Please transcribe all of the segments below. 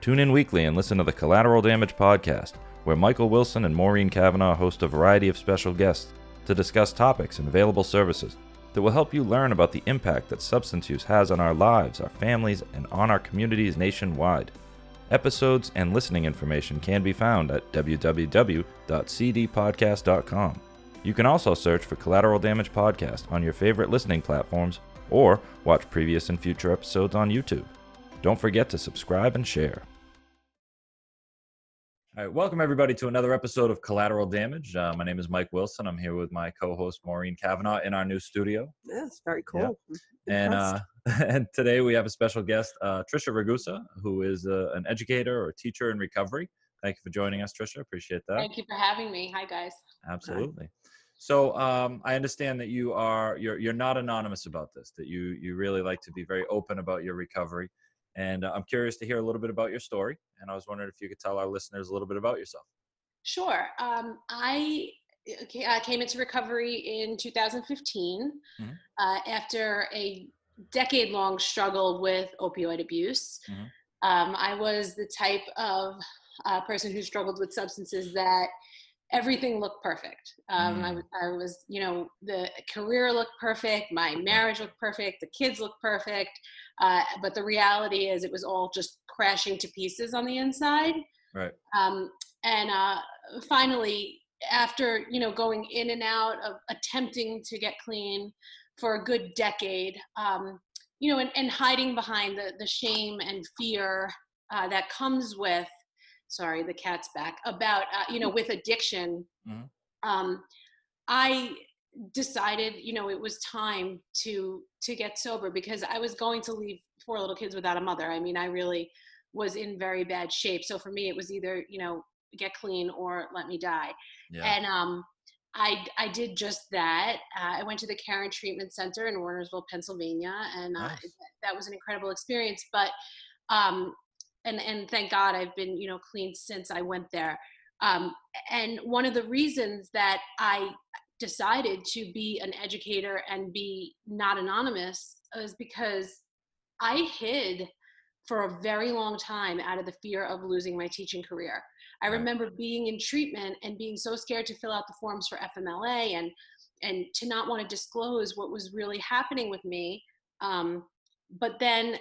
Tune in weekly and listen to the Collateral Damage Podcast, where Michael Wilson and Maureen Cavanaugh host a variety of special guests to discuss topics and available services that will help you learn about the impact that substance use has on our lives, our families, and on our communities nationwide. Episodes and listening information can be found at www.cdpodcast.com. You can also search for Collateral Damage Podcast on your favorite listening platforms or watch previous and future episodes on YouTube. Don't forget to subscribe and share. All right, welcome everybody to another episode of Collateral Damage. Uh, my name is Mike Wilson. I'm here with my co-host Maureen Cavanaugh in our new studio. Yes, very cool. Yeah. And uh, and today we have a special guest, uh, Tricia Ragusa, who is uh, an educator or teacher in recovery. Thank you for joining us, Tricia. Appreciate that. Thank you for having me. Hi, guys. Absolutely. So um, I understand that you are you're you're not anonymous about this. That you you really like to be very open about your recovery. And uh, I'm curious to hear a little bit about your story. And I was wondering if you could tell our listeners a little bit about yourself. Sure. Um, I uh, came into recovery in 2015 mm-hmm. uh, after a decade long struggle with opioid abuse. Mm-hmm. Um, I was the type of uh, person who struggled with substances that everything looked perfect. Um, mm. I, I, was, you know, the career looked perfect, my marriage looked perfect, the kids looked perfect. Uh, but the reality is, it was all just crashing to pieces on the inside. Right. Um, and uh, finally, after you know going in and out of attempting to get clean for a good decade, um, you know, and, and, hiding behind the the shame and fear uh, that comes with sorry the cat's back about uh, you know with addiction mm-hmm. um, i decided you know it was time to to get sober because i was going to leave four little kids without a mother i mean i really was in very bad shape so for me it was either you know get clean or let me die yeah. and um I, I did just that. Uh, I went to the Caron Treatment Center in Wernersville, Pennsylvania, and uh, nice. that was an incredible experience. But um, and and thank God I've been you know clean since I went there. Um, and one of the reasons that I decided to be an educator and be not anonymous is because I hid for a very long time out of the fear of losing my teaching career. I remember being in treatment and being so scared to fill out the forms for FMLA and and to not want to disclose what was really happening with me. Um, but then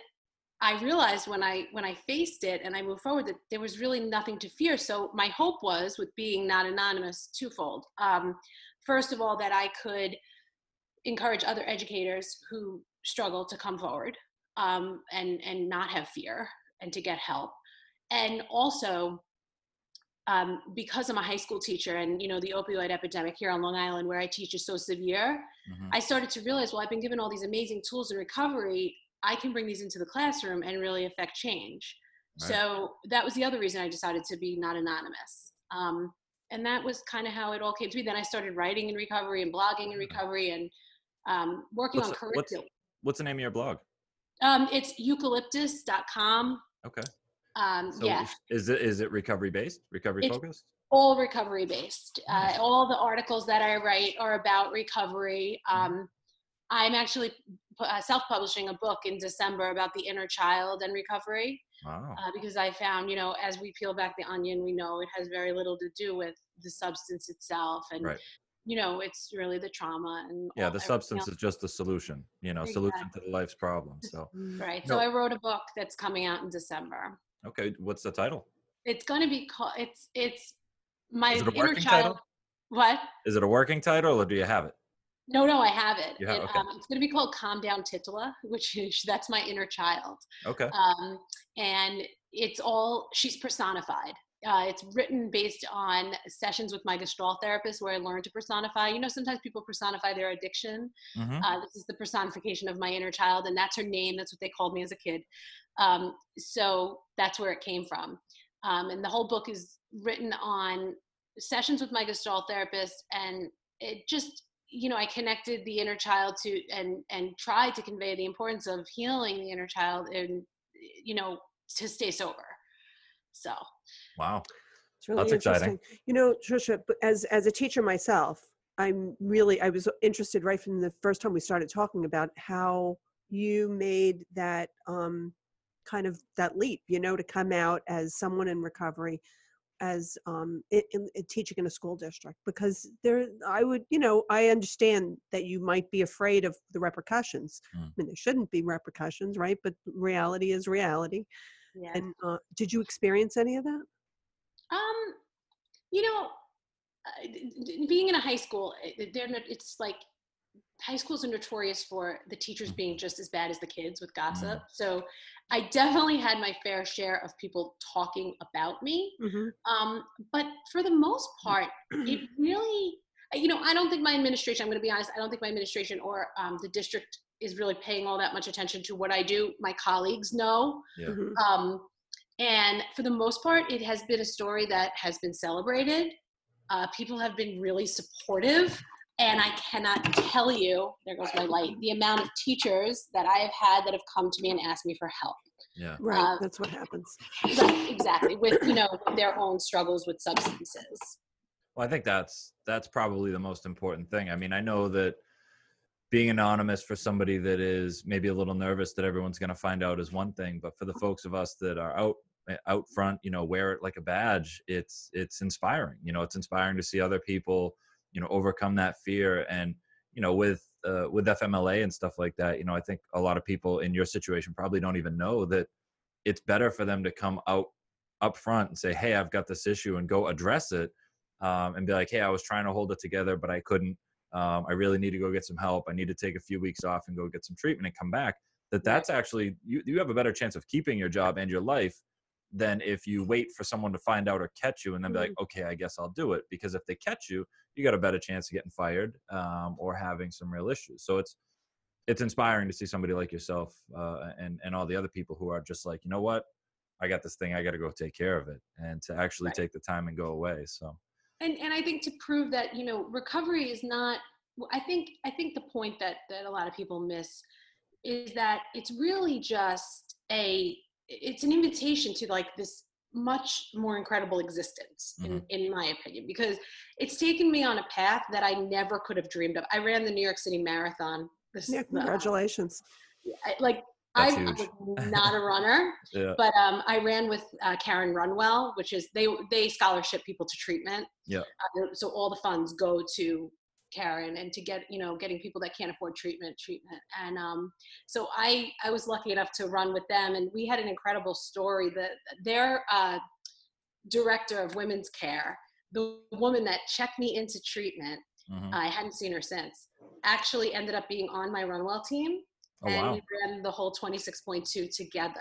I realized when I when I faced it and I moved forward that there was really nothing to fear. So my hope was with being not anonymous twofold. Um, first of all, that I could encourage other educators who struggle to come forward um, and and not have fear and to get help, and also um, because I'm a high school teacher and you know the opioid epidemic here on Long Island where I teach is so severe, mm-hmm. I started to realize well I've been given all these amazing tools in recovery I can bring these into the classroom and really affect change. Right. So that was the other reason I decided to be not anonymous. Um, and that was kind of how it all came to be. Then I started writing in recovery and blogging in mm-hmm. recovery and um, working what's on curriculum. What's, what's, the name of your blog? Um, it's you-calyptus.com. Okay. Um, so yeah. Is it is it recovery based? Recovery it's focused? All recovery based. Uh, all the articles that I write are about recovery. Mm-hmm. Um, I'm actually uh, self-publishing a book in December about the inner child and recovery. Wow. Uh, because I found, you know, as we peel back the onion, we know it has very little to do with the substance itself, and right. you know, it's really the trauma and yeah, the substance else. is just the solution, you know, exactly. solution to the life's problem. So right. No. So I wrote a book that's coming out in December. Okay, what's the title? It's going to be called. It's it's my it inner child. Title? What? Is it a working title or do you have it? No, no, I have it. Have, it, okay. um, it's going to be called Calm Down Titula, which is that's my inner child. Okay. Um, and it's all she's personified. Uh, it's written based on sessions with my Gestalt therapist where I learned to personify. You know, sometimes people personify their addiction. Mm-hmm. Uh, this is the personification of my inner child, and that's her name. That's what they called me as a kid. Um, so that's where it came from. Um, and the whole book is written on sessions with my Gestalt therapist, and it just you know i connected the inner child to and and tried to convey the importance of healing the inner child and you know to stay sober. So. Wow. It's really That's interesting. Exciting. you know tricia as as a teacher myself i'm really i was interested right from the first time we started talking about how you made that um kind of that leap you know to come out as someone in recovery as um in, in, in teaching in a school district because there i would you know i understand that you might be afraid of the repercussions Mm. i mean there shouldn't be repercussions right but reality is reality Yeah. and uh, did you experience any of that Um, you know, uh, d- d- being in a high school, it- they're not, it's like high schools are notorious for the teachers being just as bad as the kids with gossip. So I definitely had my fair share of people talking about me. mm-hmm. Um, but for the most part, it really, you know, I don't think my administration, I'm going to be honest, I don't think my administration or um, the district is really paying all that much attention to what I do. My colleagues know. Yeah. Mhm. Um, and for the most part, it has been a story that has been celebrated. Uh, people have been really supportive. And I cannot tell you, there goes my light, the amount of teachers that I have had that have come to me and asked me for help. Yeah. right Uh, that's what happens Right, exactly, with you know their own struggles with substances. Well, I think that's that's probably the most important thing. I mean, I know that being anonymous for somebody that is maybe a little nervous that everyone's going to find out is one thing, but for the folks of us that are out out front, you know, wear it like a badge. It's it's inspiring. You know, it's inspiring to see other people, you know, overcome that fear and you know with uh, with FMLA and stuff like that. You know, I think a lot of people in your situation probably don't even know that it's better for them to come out up front and say, "Hey, I've got this issue," and go address it um, and be like, hey, I was trying to hold it together, but I couldn't. Um, I really need to go get some help. I need to take a few weeks off and go get some treatment and come back. That that's actually you, you have a better chance of keeping your job and your life than if you wait for someone to find out or catch you and then be like, okay, I guess I'll do it. Because if they catch you, you got a better chance of getting fired um, or having some real issues. So it's it's inspiring to see somebody like yourself uh, and and all the other people who are just like, you know what, I got this thing, I got to go take care of it, and to actually Right. take the time and go away. So. and and I think to prove that you know recovery is not. I think I think the point that that a lot of people miss is that it's really just a it's an invitation to like this much more incredible existence in, in my opinion because it's taken me on a path that i never could have dreamed of i ran the new york city marathon this yeah uh, congratulations I, like That's I, I huge. was not a runner Yeah. but um, I ran with uh, Caron Runwell, which is they they scholarship people to treatment. Yeah. Uh, so all the funds go to Caron and to get you know getting people that can't afford treatment treatment. And um, so I I was lucky enough to run with them, and we had an incredible story. That their uh, director of women's care, the woman that checked me into treatment, Mhm. I hadn't seen her since. Actually, ended up being on my Runwell team Oh and wow. we ran the whole 26.2 together.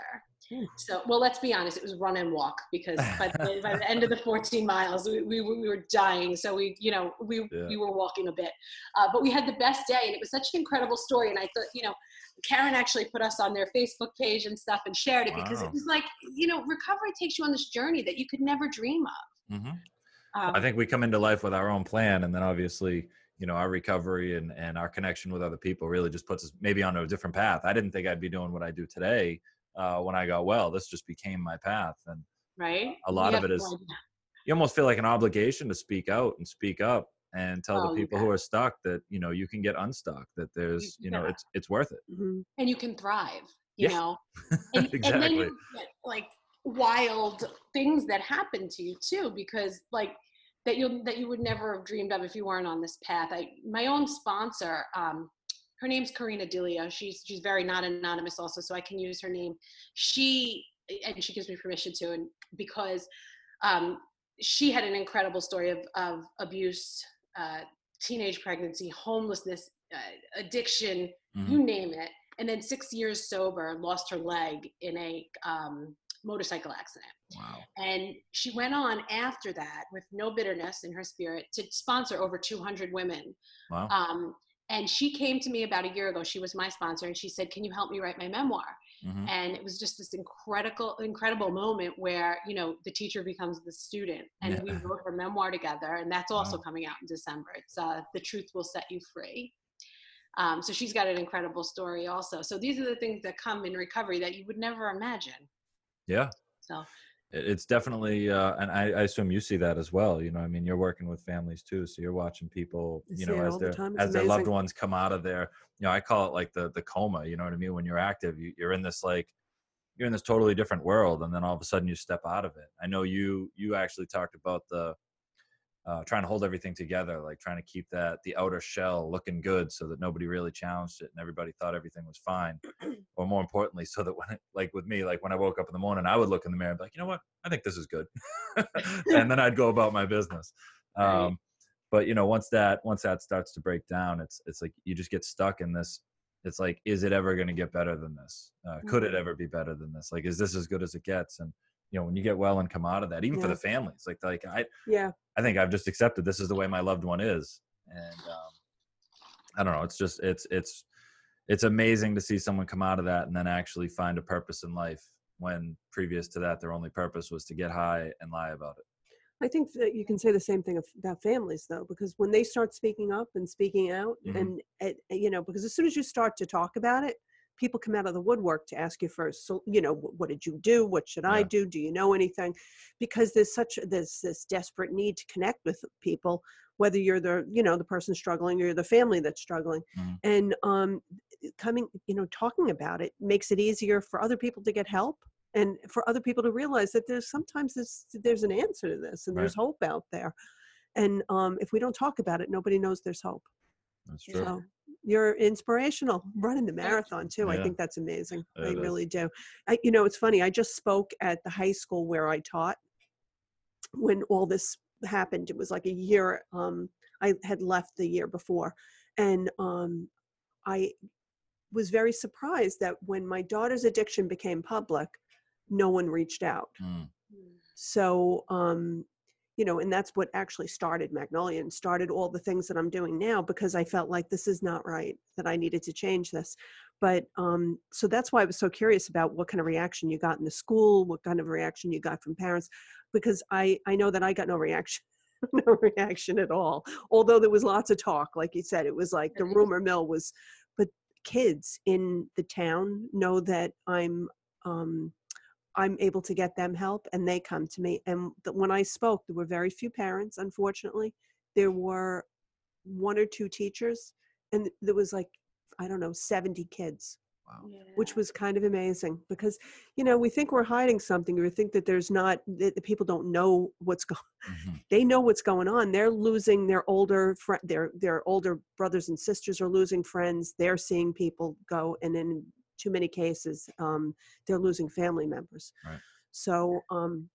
Hmm. So, well, let's be honest, it was run and walk because by the, by the end of the 14 miles, we, we, were- we were dying. So we, you know, we, Yeah. we were walking a bit, uh, but we had the best day and it was such an incredible story. And I thought, you know, Caron actually put us on their Facebook page and stuff and shared it because it was like, you know, recovery takes you on this journey that you could never dream of. hmm Um, I think we come into life with our own plan, and then obviously, you know, our recovery and and our connection with other people really just puts us maybe on a different path. I didn't think I'd be doing what I do today uh, when I got well. This just became my path, and right. a lot of it is you almost feel like an obligation to speak out and speak up and tell Oh, the people who are stuck that you know you can get unstuck. That there's you know yeah. it's it's worth it. Mhm. and you can thrive you Yeah. know and, and then Exactly. you get like wild things that happen to you too because like that you that you would never have dreamed of if you weren't on this path i my own sponsor um her name's karina delia she's she's very not anonymous also so i can use her name she and she gives me permission to and because um she had an incredible story of of abuse uh teenage pregnancy homelessness uh, addiction Mhm. you name it. And then six years sober, lost her leg in a um, motorcycle accident. Wow. And she went on after that with no bitterness in her spirit to sponsor over 200 women. Wow. Um, and she came to me about a year ago. She was my sponsor, and she said, "Can you help me write my memoir?" Mhm. And it was just this incredible, incredible moment where you know the teacher becomes the student, and we wrote her memoir together, and that's also Wow. coming out in December. It's uh, "The Truth Will Set You Free." Um, so she's got an incredible story also. So these are the things that come in recovery that you would never imagine. Yeah. So It's definitely, uh, and I, I assume you see that as well. You know, I mean, you're working with families too, so you're watching people, you know, as the their time. As their loved ones come out of their, you know, I call it like the the coma. You know what I mean? When you're active, you, you're in this like, you're in this totally different world and then all of a sudden you step out of it i know you you actually talked about the uh, trying to hold everything together like trying to keep that the outer shell looking good so that nobody really challenged it and everybody thought everything was fine. Or more importantly so that when it, like with me like when i woke up in the morning i would look in the mirror and be like you know what? I think this is good. And then i'd go about my business. Um, right. but you know once that once that starts to break down it's it's like you just get stuck in this it's like is it ever going to get better than this? Uh, could it mm-hmm. ever be better than this? Like is this as good as it gets? And you know when you get well and come out of that even yeah. for the families like like i yeah i think i've just accepted this is the way my loved one is and um, i don't know it's just it's it's it's amazing to see someone come out of that and then actually find a purpose in life when previous to that their only purpose was to get high and lie about it I think that you can say the same thing about families, though, because when they start speaking up and speaking out, mm-hmm. and, and, you know, because as soon as you start to talk about it, people come out of the woodwork to ask you first. So, you know, what did you do? What should yeah. I do? Do you know anything? Because there's such there's this desperate need to connect with people, whether you're the you know the person struggling or the family that's struggling, mm-hmm. and um, coming you know talking about it makes it easier for other people to get help and for other people to realize that there's sometimes there's there's an answer to this and right. there's hope out there and um, if we don't talk about it nobody knows there's hope that's true so you're inspirational running the marathon too yeah. i think that's amazing it i is. really do I, you know it's funny i just spoke at the high school where i taught when all this happened it was like a year um, i had left the year before and um, i was very surprised that when my daughter's addiction became public no one reached out. Mm. So, um, you know, and that's what actually started Magnolia and started all the things that I'm doing now because I felt like this is not right, that I needed to change this. But um, so that's why I was so curious about what kind of reaction you got in the school, what kind of reaction you got from parents, because I, I know that I got no reaction. no reaction at all although there was lots of talk like you said it was like the rumor mill was but kids in the town know that i'm um, I'm able to get them help and they come to me. And the, when I spoke, there were very few parents, unfortunately. There were one or two teachers, and there was like, I don't know, 70 kids. Wow. Yeah. Which was kind of amazing because, you know, we think we're hiding something. We think that there's not, that the people don't know what's going mm-hmm. They know what's going on. They're losing their older, fr- their, their older brothers and sisters are losing friends. They're seeing people go. And in too many cases um, they're losing family members right. so um,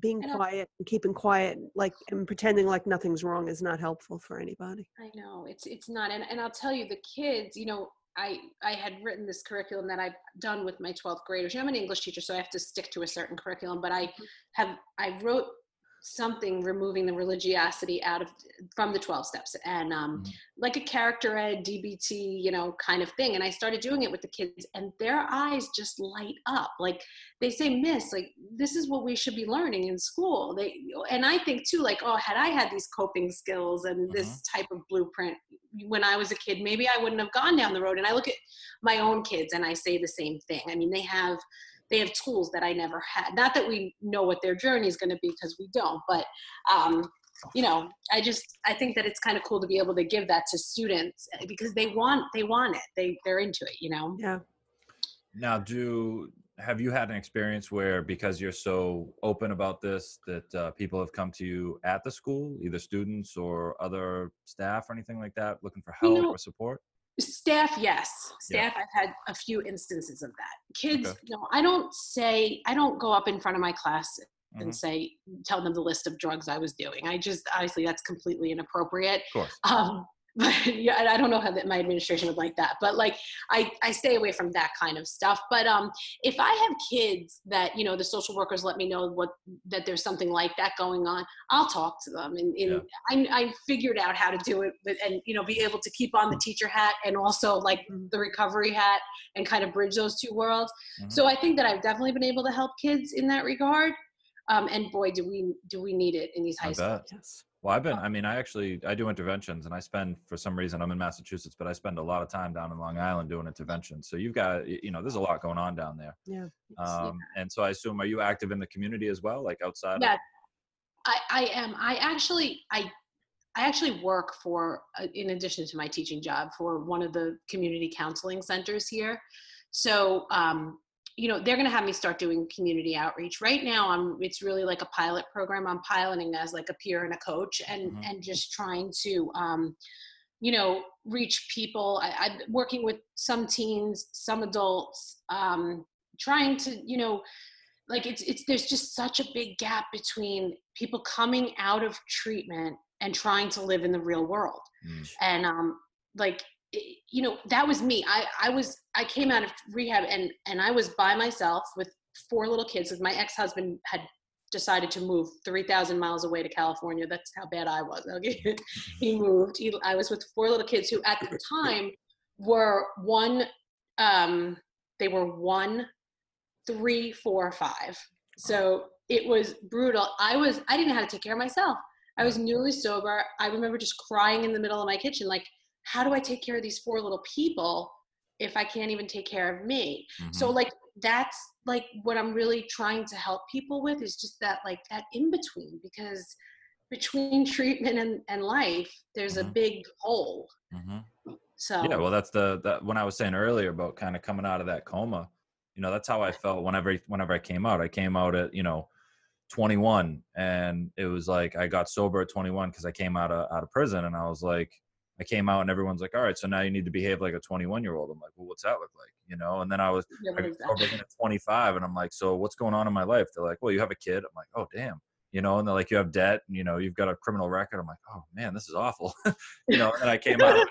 being and quiet and keeping quiet like and pretending like nothing's wrong is not helpful for anybody i know it's it's not and, and i'll tell you the kids you know I, I had written this curriculum that I've done with my 12th graders. You know, I'm an English teacher, so I have to stick to a certain curriculum. But I mm-hmm. have I wrote something removing the religiosity out of from the 12 steps. And um, mm-hmm. like a character ed dbt you know kind of thing. And i started doing it with the kids and their eyes just light up. Like they say miss like this is what we should be learning in school. They and i think too like oh had i had these coping skills and mm-hmm. this type of blueprint when i was a kid maybe i wouldn't have gone down the road. And i look at my own kids and i say the same thing. I mean they have they have tools that I never had. Not that we know what their journey is going to be because we don't, but um, you know, I just I think that it's kind of cool to be able to give that to students eh, because they want they want it. They they're into it. You know. Yeah. Now, do have you had an experience where because you're so open about this that uh, people have come to you at the school, either students or other staff or anything like that, looking for help you know, or support? Staff, yes. Staff, yeah. I've had a few instances of that. Kids, okay. no, I don't say, I don't go up in front of my class and mm-hmm. say, tell them the list of drugs I was doing. I just, honestly, that's completely inappropriate. Of course. Um, but yeah, I don't know how that my administration would like that. But like, I I stay away from that kind of stuff. But um, if I have kids that you know the social workers let me know what that there's something like that going on, I'll talk to them. And, and yeah. I I figured out how to do it, but, and you know, be able to keep on the teacher hat and also like the recovery hat and kind of bridge those two worlds. Mm-hmm. So I think that I've definitely been able to help kids in that regard. Um, and boy, do we do we need it in these high schools. Yes. Well, I've been, I mean, I actually, I do interventions and I spend, for some reason, I'm in Massachusetts, but I spend a lot of time down in Long Island doing interventions. So you've got, you know, there's a lot going on down there. Yeah. Um, yeah. And so I assume, are you active in the community as well, like outside? Yeah, of- I, I am. I actually, I, I actually work for, uh, in addition to my teaching job, for one of the community counseling centers here. So, um, you know they're going to have me start doing community outreach right now i'm it's really like a pilot program i'm piloting as like a peer and a coach and Mhm. and just trying to um you know reach people I, i'm working with some teens some adults um trying to you know like it's it's there's just such a big gap between people coming out of treatment and trying to live in the real world Mm. and um like you know that was me. I i was i came out of rehab and and i was by myself with four little kids because my ex-husband had decided to move 3000 miles away to california. That's how bad i was okay? He moved. He, i was with four little kids who at the time were one um they were one three four five. So it was brutal. I was i didn't know how to take care of myself. I was newly sober. I remember just crying in the middle of my kitchen like how do i take care of these four little people if i can't even take care of me so Mhm. like that's like what i'm really trying to help people with is just that like that in between because between treatment and, and life there's a Mhm. big hole Mhm. so Yeah, well, that's the that when I was saying earlier about kind of coming out of that coma. You know, that's how I felt whenever whenever I came out. I came out at you know 21, and it was like I got sober at 21 because I came out of out of prison, and I was like, I came out, and everyone's like, all right, so now you need to behave like a 21 year old. I'm like, well, what's that look like? You know, and then I was I what got is that? sober again at 25, and I'm like, so what's going on in my life? They're like, well, you have a kid. I'm like, oh damn. You know, and they're like, you have debt, and you know, you've got a criminal record. I'm like, oh man, this is awful. you know, and I came out of it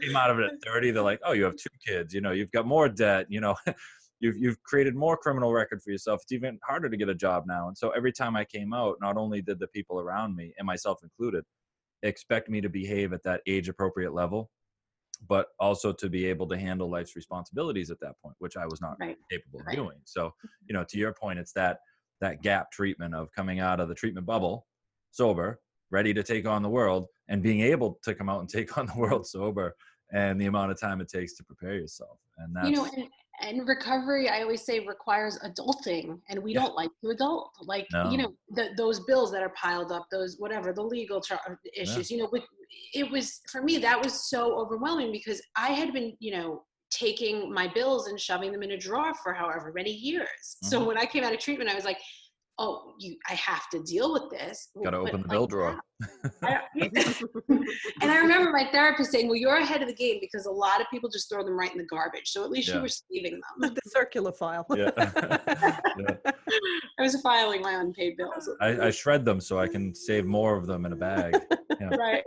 came out of it at 30 they're like oh you have two kids you know you've got more debt you know you've you've created more criminal record for yourself it's even harder to get a job now and so every time i came out not only did the people around me and myself included expect me to behave at that age appropriate level but also to be able to handle life's responsibilities at that point which i was not Right. capable of Right. doing so mm-hmm. you know to your point it's that that gap treatment of coming out of the treatment bubble sober ready to take on the world and being able to come out and take on the world sober and the amount of time it takes to prepare yourself and that's you know and, and recovery i always say requires adulting and we Yeah. don't like to adult like No. you know the, those bills that are piled up those whatever the legal char- issues you know with, it was for me that was so overwhelming because i had been you know taking my bills and shoving them in a drawer for however many years so Mhm. when i came out of treatment i was like oh you i have to deal with this got to But, open the like, bill drawer I- and I remember my therapist saying, "Well, you're ahead of the game because a lot of people just throw them right in the garbage. So at least Yeah. you were saving them." the circular file. yeah. Yeah. I was filing my unpaid bills. I, I shred them so i can save more of them in a bag right.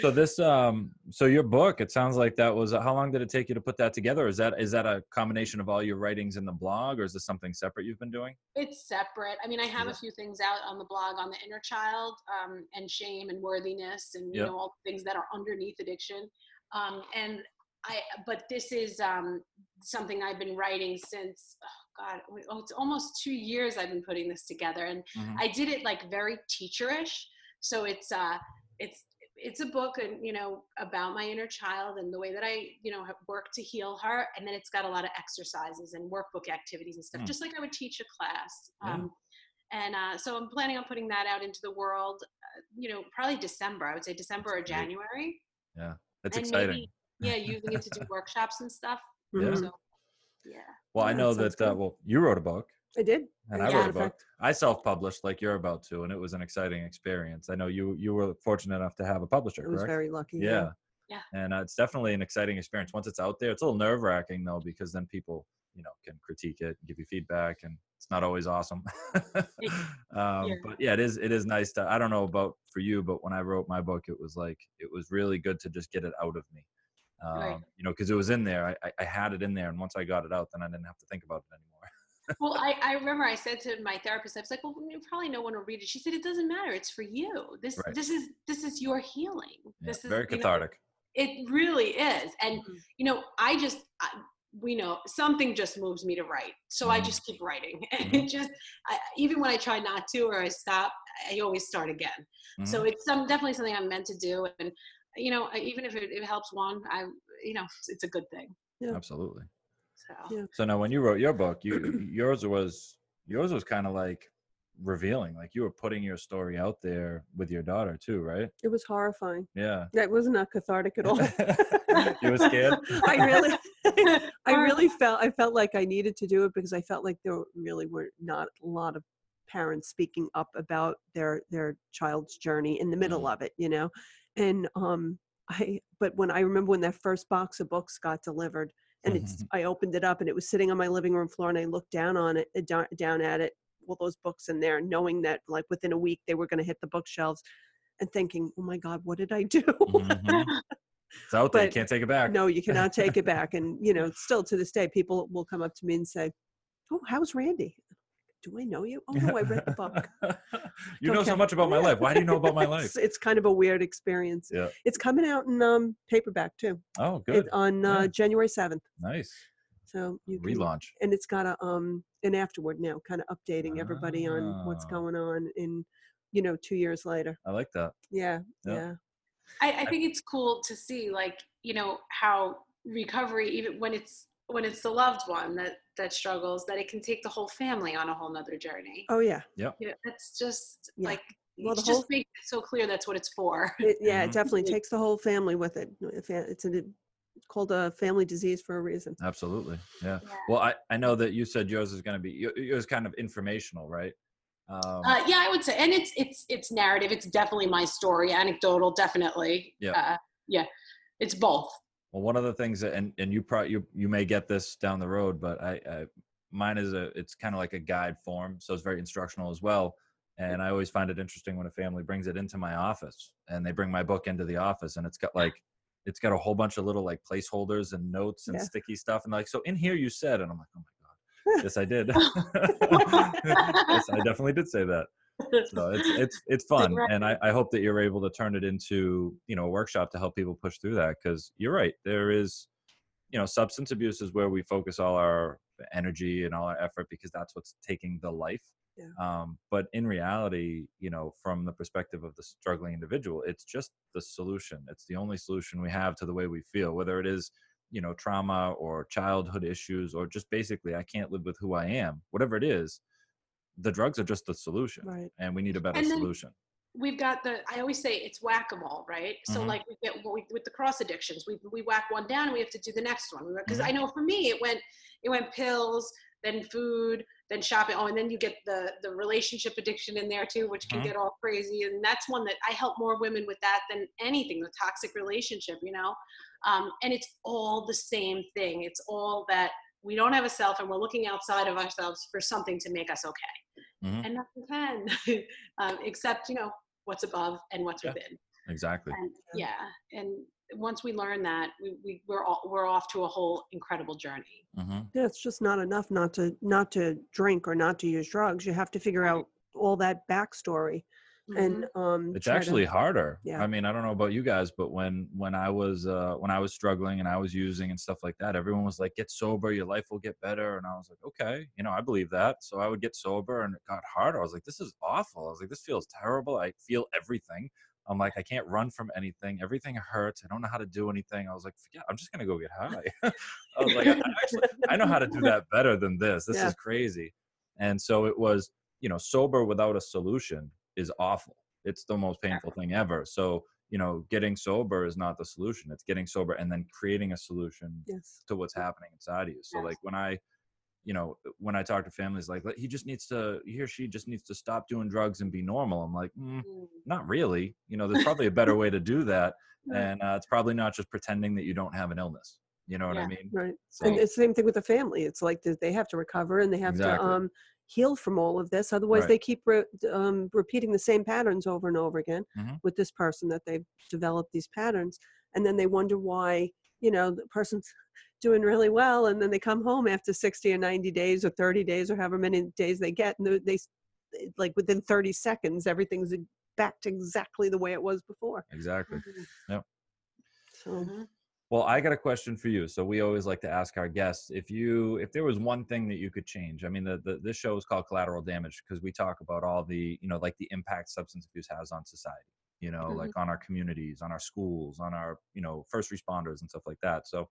So this um so your book it sounds like that was how long did it take you to put that together is that is that a combination of all your writings in the blog or is this something separate you've been doing it's separate. I mean, I have Yeah. a few things out on the blog on the inner child um, and shame and worthiness and you Yep. know all the things that are underneath addiction. Um, and I, but this is um, something I've been writing since. Oh God, oh, it's almost two years I've been putting this together, and Mhm. I did it like very teacherish. So it's uh, it's it's a book and you know about my inner child and the way that I you know have worked to heal her, and then it's got a lot of exercises and workbook activities and stuff, Mm. just like I would teach a class. Yeah. Um, and uh, so I'm planning on putting that out into the world. Uh, you know, probably December. I would say December or. January. that's and exciting Maybe, yeah, using it to do workshops and stuff. Yeah. So, yeah. well i know that uh, well you wrote a book I did. and Yeah, I wrote a book. fact. I self-published like you're about to, and it was an exciting experience. I know you you were fortunate enough to have a publisher, I was correct? very lucky. yeah. Yeah. And uh, it's definitely an exciting experience. Once it's out there, it's a little nerve wracking though, because then people, you know, can critique it, and give you feedback, and it's not always awesome. um, Yeah. But yeah, it is. It is nice to. I don't know about for you, but when I wrote my book, it was like it was really good to just get it out of me. Um, Right. You know, because it was in there. I, I, I had it in there, and once I got it out, then I didn't have to think about it anymore. Well, I, I remember I said to my therapist, I was like, "Well, you probably no one will read it." She said, "It doesn't matter. It's for you. This Right. this is this is your healing. Yeah, this is very you know, cathartic. it really is. And Mhm. you know, I just I, we know something just moves me to write, so I Mhm. just keep writing. And Mhm. it just I, even when I try not to or I stop, I always start again. So Mhm. it's some definitely something I'm meant to do. And you know, even if it, it helps one, I you know, it's, it's a good thing. yeah. Absolutely. So Yeah. So now, when you wrote your book, you yours was yours was kind of like revealing. Like you were putting your story out there with your daughter too, right? It was horrifying. Yeah. That was not cathartic at all. you were scared? I really, I really felt, I felt like I needed to do it because I felt like there really were not a lot of parents speaking up about their their child's journey in the middle Mhm. of it, you know, and um, I. But when I remember when that first box of books got delivered, and it's, I opened it up and it was sitting on my living room floor, and I looked down on it, uh, down, at it, all those books in there, knowing that like within a week they were going to hit the bookshelves, and thinking, oh my God, what did I do? Mhm. It's out there. But can't take it back. no, you cannot take it back. And you know, still to this day, people will come up to me and say, "Oh, how's Randy? Do I know you? Oh no, I read the book. you know so much about my life. Why do you know about my life? it's, it's kind of a weird experience. Yeah. It's coming out in um, paperback too. Oh, It, good. on uh, Yeah. January seventh. Nice. So you can, Relaunch. and it's got a um an afterward now, kind of updating everybody on what's Ah. going on in you know two years later. I like that. Yeah, Yeah. yeah, I, I think it's cool to see like you know how recovery even when it's when it's the loved one that that struggles that it can take the whole family on a whole nother journey Oh yeah. you know, it's just Yeah. like Well, it's the whole- just makes it so clear that's what it's for It, yeah, Mhm. it definitely takes the whole family with it. If it- It's a, called a family disease for a reason. Absolutely. Yeah. Yeah. Well, I, I know that you said yours is going to be, y- yours kind of informational, right? Um, uh, yeah i would say and it's it's it's narrative it's definitely my story anecdotal definitely Yeah. uh, yeah it's both well, one of the things that, and, and you probably, you, you may get this down the road, but I, I mine is a, it's kind of like a guide form. So it's very instructional as well. And I always find it interesting when a family brings it into my office and they bring my book into the office and it's got like, it's got a whole bunch of little like placeholders and notes and Yeah. sticky stuff. And like, so in here you said, and I'm like, oh my God, yes, I did. yes, I definitely did say that. So it's, it's, it's fun. And I, I hope that you're able to turn it into, you know, a workshop to help people push through that. Cause you're right. There is, you know, substance abuse is where we focus all our energy and all our effort because that's what's taking the life. Yeah. Um, but in reality, you know, from the perspective of the struggling individual, it's just the solution. It's the only solution we have to the way we feel, whether it is, you know, trauma or childhood issues or just basically, I can't live with who I am, whatever it is, the drugs are just the solution Right. and we need a better then- solution. we've got the i always say it's whack-a-mole right so Mhm. like we get we, with the cross addictions we, we whack one down and we have to do the next one because Mhm. i know for me it went it went pills then food then shopping oh and then you get the the relationship addiction in there too which can Mhm. get all crazy and that's one that i help more women with that than anything the toxic relationship you know um, and it's all the same thing it's all that we don't have a self and we're looking outside of ourselves for something to make us okay Mhm. and nothing can um, except you know what's above and what's Yeah. within Exactly. and yeah and once we learn that we, we we're all, we're off to a whole incredible journey hmm Yeah, it's just not enough not to not to drink or not to use drugs. You have to figure out all that backstory and um it's try to- actually harder. Yeah. i mean i don't know about you guys but when when i was uh when i was struggling and i was using and stuff like that everyone was like get sober your life will get better and i was like okay you know i believe that. So i would get sober and it got harder. I was like this is awful. I was like this feels terrible. I feel everything. I'm like i can't run from anything. Everything hurts. I don't know how to do anything. I was like forget i'm just gonna go get high. I was like I, actually, I know how to do that better than this. This Yeah. is crazy. And so it was you know sober without a solution is awful it's the most painful thing ever so you know getting sober is not the solution it's getting sober and then creating a solution yes. to what's happening inside of you so Yes. like when i you know when i talk to families like he just needs to he or she just needs to stop doing drugs and be normal i'm like mm, Mm. not really you know there's probably a better way to do that and uh, it's probably not just pretending that you don't have an illness you know what i mean Right. so And it's the same thing with the family. It's like they have to recover and they have Exactly. to um heal from all of this. Otherwise Right. they keep re- um, repeating the same patterns over and over again Mhm. with this person that they've developed these patterns and then they wonder why, you know, the person's doing really well and then they come home after 60 or 90 days or 30 days or however many days they get and they, they like within 30 seconds everything's back to exactly the way it was before. exactly Yeah. So Mhm. Well, I got a question for you. So we always like to ask our guests if you if there was one thing that you could change. I mean, the, the this show is called Collateral Damage because we talk about all the you know like the impact substance abuse has on society. You know, Mhm. like on our communities, on our schools, on our you know first responders and stuff like that. So,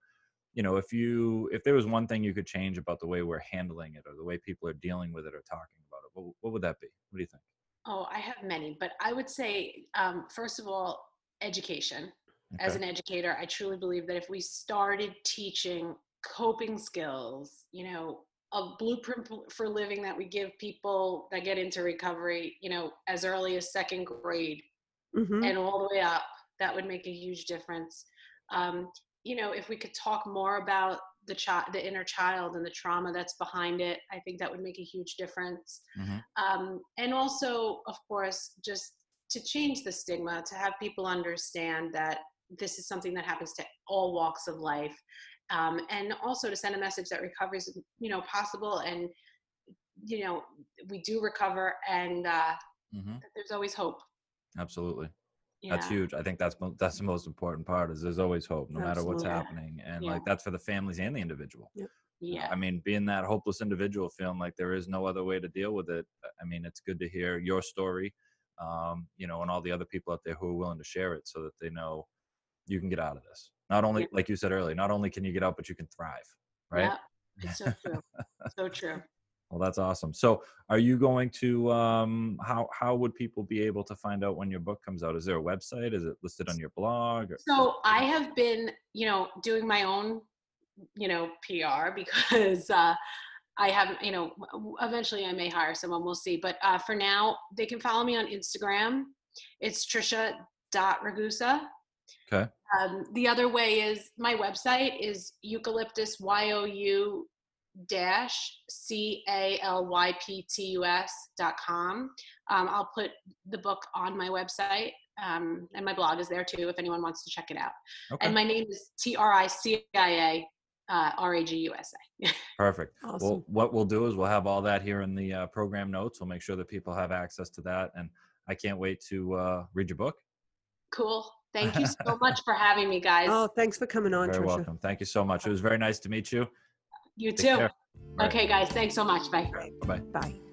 you know, if you if there was one thing you could change about the way we're handling it or the way people are dealing with it or talking about it, what, what would that be? What do you think? Oh, I have many, but I would say, um, first of all, education. As an educator, I truly believe that if we started teaching coping skills, you know, a blueprint for living that we give people that get into recovery, you know, as early as second grade Mhm. and all the way up, that would make a huge difference. Um, you know, if we could talk more about the child, the inner child, and the trauma that's behind it, I think that would make a huge difference. Mhm. Um, and also, of course, just to change the stigma, to have people understand that this is something that happens to all walks of life, um, and also to send a message that recovery is, you know, possible, and you know, we do recover, and uh, Mhm. that there's always hope. Absolutely. That's huge. I think that's that's the most important part. Is there's always hope, no matter what's happening, and Yeah. like that's for the families and the individual. Yeah. I mean, being that hopeless individual, feeling like there is no other way to deal with it. I mean, it's good to hear your story, um, you know, and all the other people out there who are willing to share it, so that they know you can get out of this. Not only, Yeah. like you said earlier, not only can you get out, but you can thrive. Right. Yeah, it's so true. so true. Well, that's awesome. So, are you going to? Um, how how would people be able to find out when your book comes out? Is there a website? Is it listed on your blog? or- So I have been, you know, doing my own, you know, PR because uh, I have, you know, eventually I may hire someone. We'll see. But uh, for now, they can follow me on Instagram. It's Tricia.ragusa. Okay. Um, the other way is my website is you-calyptus, Y O U dash C A L Y P T U S dot com. Um, I'll put the book on my website. Um, and my blog is there too if anyone wants to check it out. Okay. And my name is T R I C I A uh, R A G U S A. Perfect. Awesome. Well, what we'll do is we'll have all that here in the uh, program notes. We'll make sure that people have access to that, and I can't wait to uh, read your book. Cool. Thank you so much for having me, guys. Oh, thanks for coming on, Very Tricia. welcome. Thank you so much. It was very nice to meet you. you Take too. care. Okay, guys. Thanks so much. Bye. Bye bye. Bye.